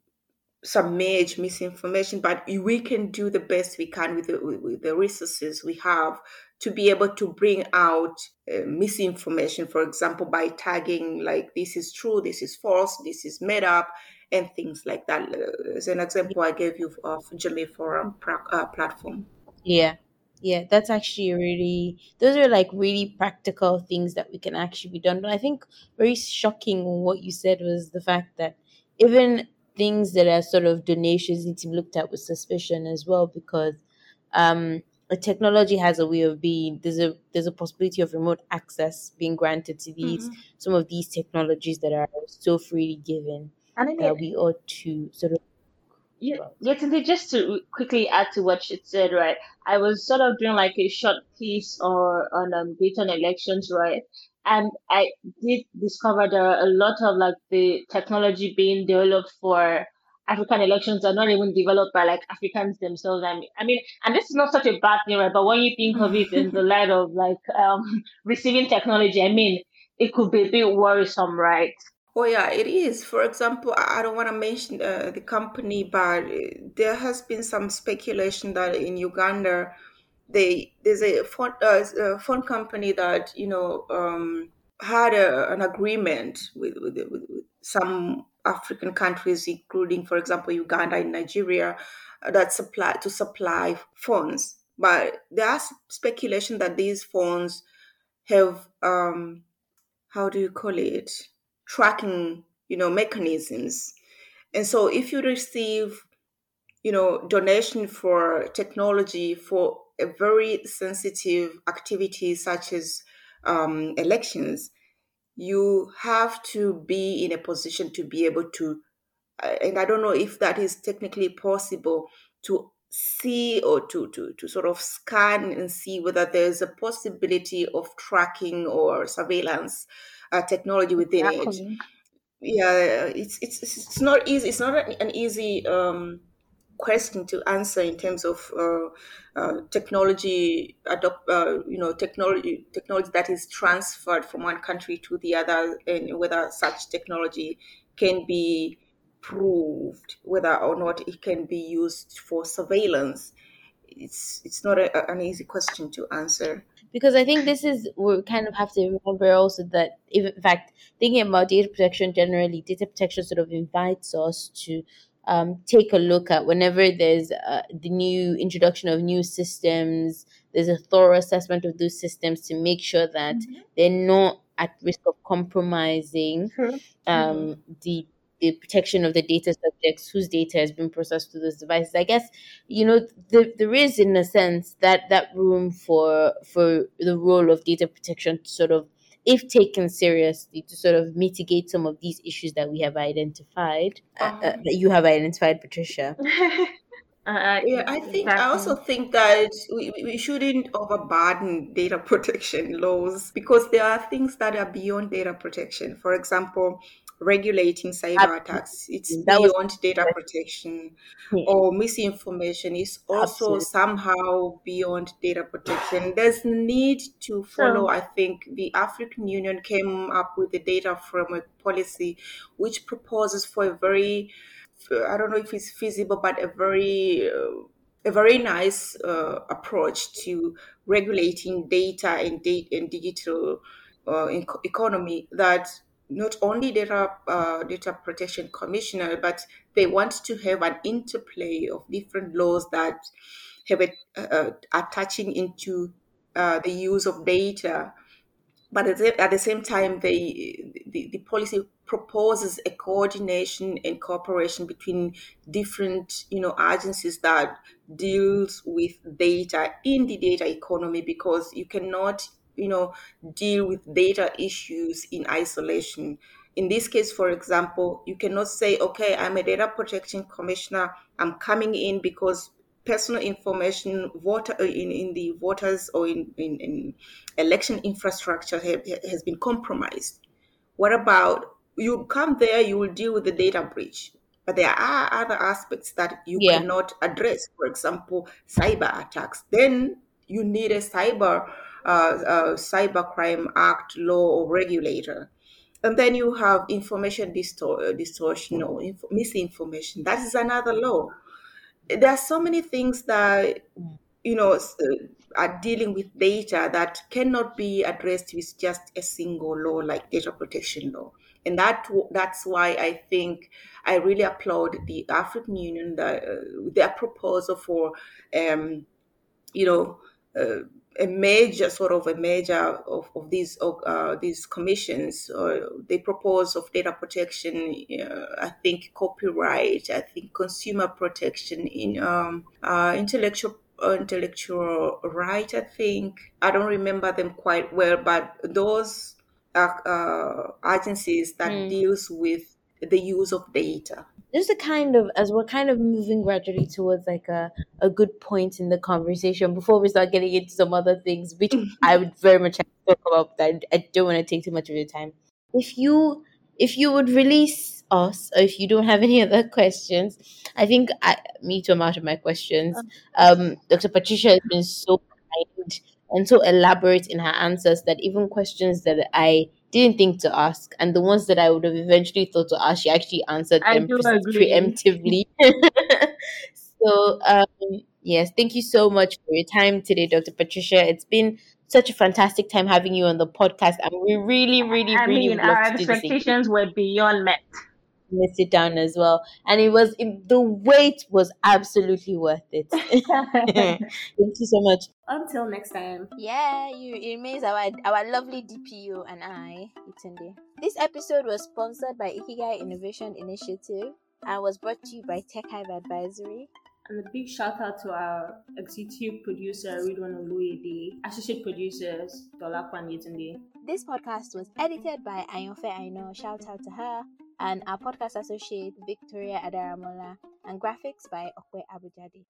submerge misinformation but we can do the best we can with the, with the resources we have to be able to bring out uh, misinformation. For example by tagging like this is true this is false this is made up and things like that. Uh, as an example, I gave you of Jamii Forum uh, platform. Yeah. Yeah, that's actually really, those are like really practical things that we can actually be done. But I think very shocking what you said was the fact that even things that are sort of donations need to be looked at with suspicion as well because um, a technology has a way of being there's a there's a possibility of remote access being granted to these Mhm. some of these technologies that are so freely given And then that we ought to sort of Yeah, about. yeah, just to quickly add to what she said, right? I was sort of doing like a short piece or on um, data elections, right? And I did discover there are a lot of like the technology being developed for African elections are not even developed by like Africans themselves. I mean, I mean, and this is not such a bad thing, right? But when you think of it in the light of like um receiving technology, I mean, it could be a bit worrisome, right? Oh yeah, it is. For example, I don't want to mention uh, the company, but uh, there has been some speculation that in Uganda, they there's a phone, uh, a phone company that you know um, had a, an agreement with, with, with with some African countries, including, for example, Uganda and Nigeria, uh, that supply to supply phones. But there are speculation that these phones have um, how do you call it tracking you know mechanisms. And so if you receive you know donation for technology for a very sensitive activity such as um, elections you have to be in a position to be able to uh, and i don't know if that is technically possible to see or to, to, to sort of scan and see whether there's a possibility of tracking or surveillance uh, technology within it. Yeah it's it's it's not easy it's not an, an easy um question to answer in terms of uh, uh, technology adopt uh, you know technology technology that is transferred from one country to the other and whether such technology can be proved whether or not it can be used for surveillance. It's it's not a, an easy question to answer because I think this is we kind of have to remember also that if, in fact thinking about data protection generally, data protection sort of invites us to um, take a look at whenever there's uh, the new introduction of new systems. There's a thorough assessment of those systems to make sure that they're not at risk of compromising um, the the protection of the data subjects whose data has been processed through those devices. I guess you know the, there is in a sense that that room for for the role of data protection to sort of if taken seriously to sort of mitigate some of these issues that we have identified uh, uh, Uh-huh. that you have identified patricia uh, Yeah, I think I also think that we, we we shouldn't overburden data protection laws because there are things that are beyond data protection. For example, regulating cyber attacks, it's. That beyond data protection, yeah, or misinformation. Is also absolutely. somehow beyond data protection. There's need to follow, I think, the African Union came up with the data framework policy, which proposes for a very I don't know if it's feasible, but a very uh, a very nice uh, approach to regulating data and data and digital uh, economy that not only data uh, data protection commissioner, but they want to have an interplay of different laws that have it uh, touching into uh, the use of data. But at the, at the same time, they, the, the policy proposes a coordination and cooperation between different, you know, agencies that deals with data in the data economy because you cannot, you know, deal with data issues in isolation. In this case, for example, you cannot say, okay, I'm a data protection commissioner. I'm coming in because personal information voter uh, in, in the voters or in, in, in election infrastructure have, has been compromised. What about you come there, you will deal with the data breach, but there are other aspects that you yeah cannot address. For example, cyber attacks. Then you need a cyber uh, uh, cyber crime act law or regulator. And then you have information distor- distortion or inf- misinformation. That is another law there are so many things that you know uh, are dealing with data that cannot be addressed with just a single law like data protection law and that that's why i think i really applaud the african union the, uh, their proposal for um, you know uh, a major sort of a major of, of these uh, these commissions uh, they propose of data protection uh, i think copyright i think consumer protection in um, uh, intellectual uh, intellectual right i think i don't remember them quite well but those are agencies that mm. deals with the use of data just a kind of as we're kind of moving gradually towards like a, a good point in the conversation before we start getting into some other things which i would very much like to talk about but I, I don't want to take too much of your time. If you if you would release us or if you don't have any other questions i think I, me too i'm out of my questions. Um dr patricia has been so kind and so elaborate in her answers that even questions that i didn't think to ask, and the ones that I would have eventually thought to ask, she actually answered I them pre- preemptively. so, um, yes, thank you so much for your time today, Dr. Patricia. It's been such a fantastic time having you on the podcast, and we really, really, I really mean, our expectations were beyond met miss it down as well. And it was it, the wait was absolutely worth it. Thank you so much. Until next time. Yeah, you it remains our our lovely DPO and I, Yetunde. This episode was sponsored by Ikigai Innovation Initiative and was brought to you by Tech Hive Advisory. And a big shout out to our executive producer, Ridwan Oluyede, associate producers, Dolakwan Yetunde. This podcast was edited by Ayonfe Aino. Shout out to her and our podcast associate Victoria Adaramola and graphics by Okwe Abujadi.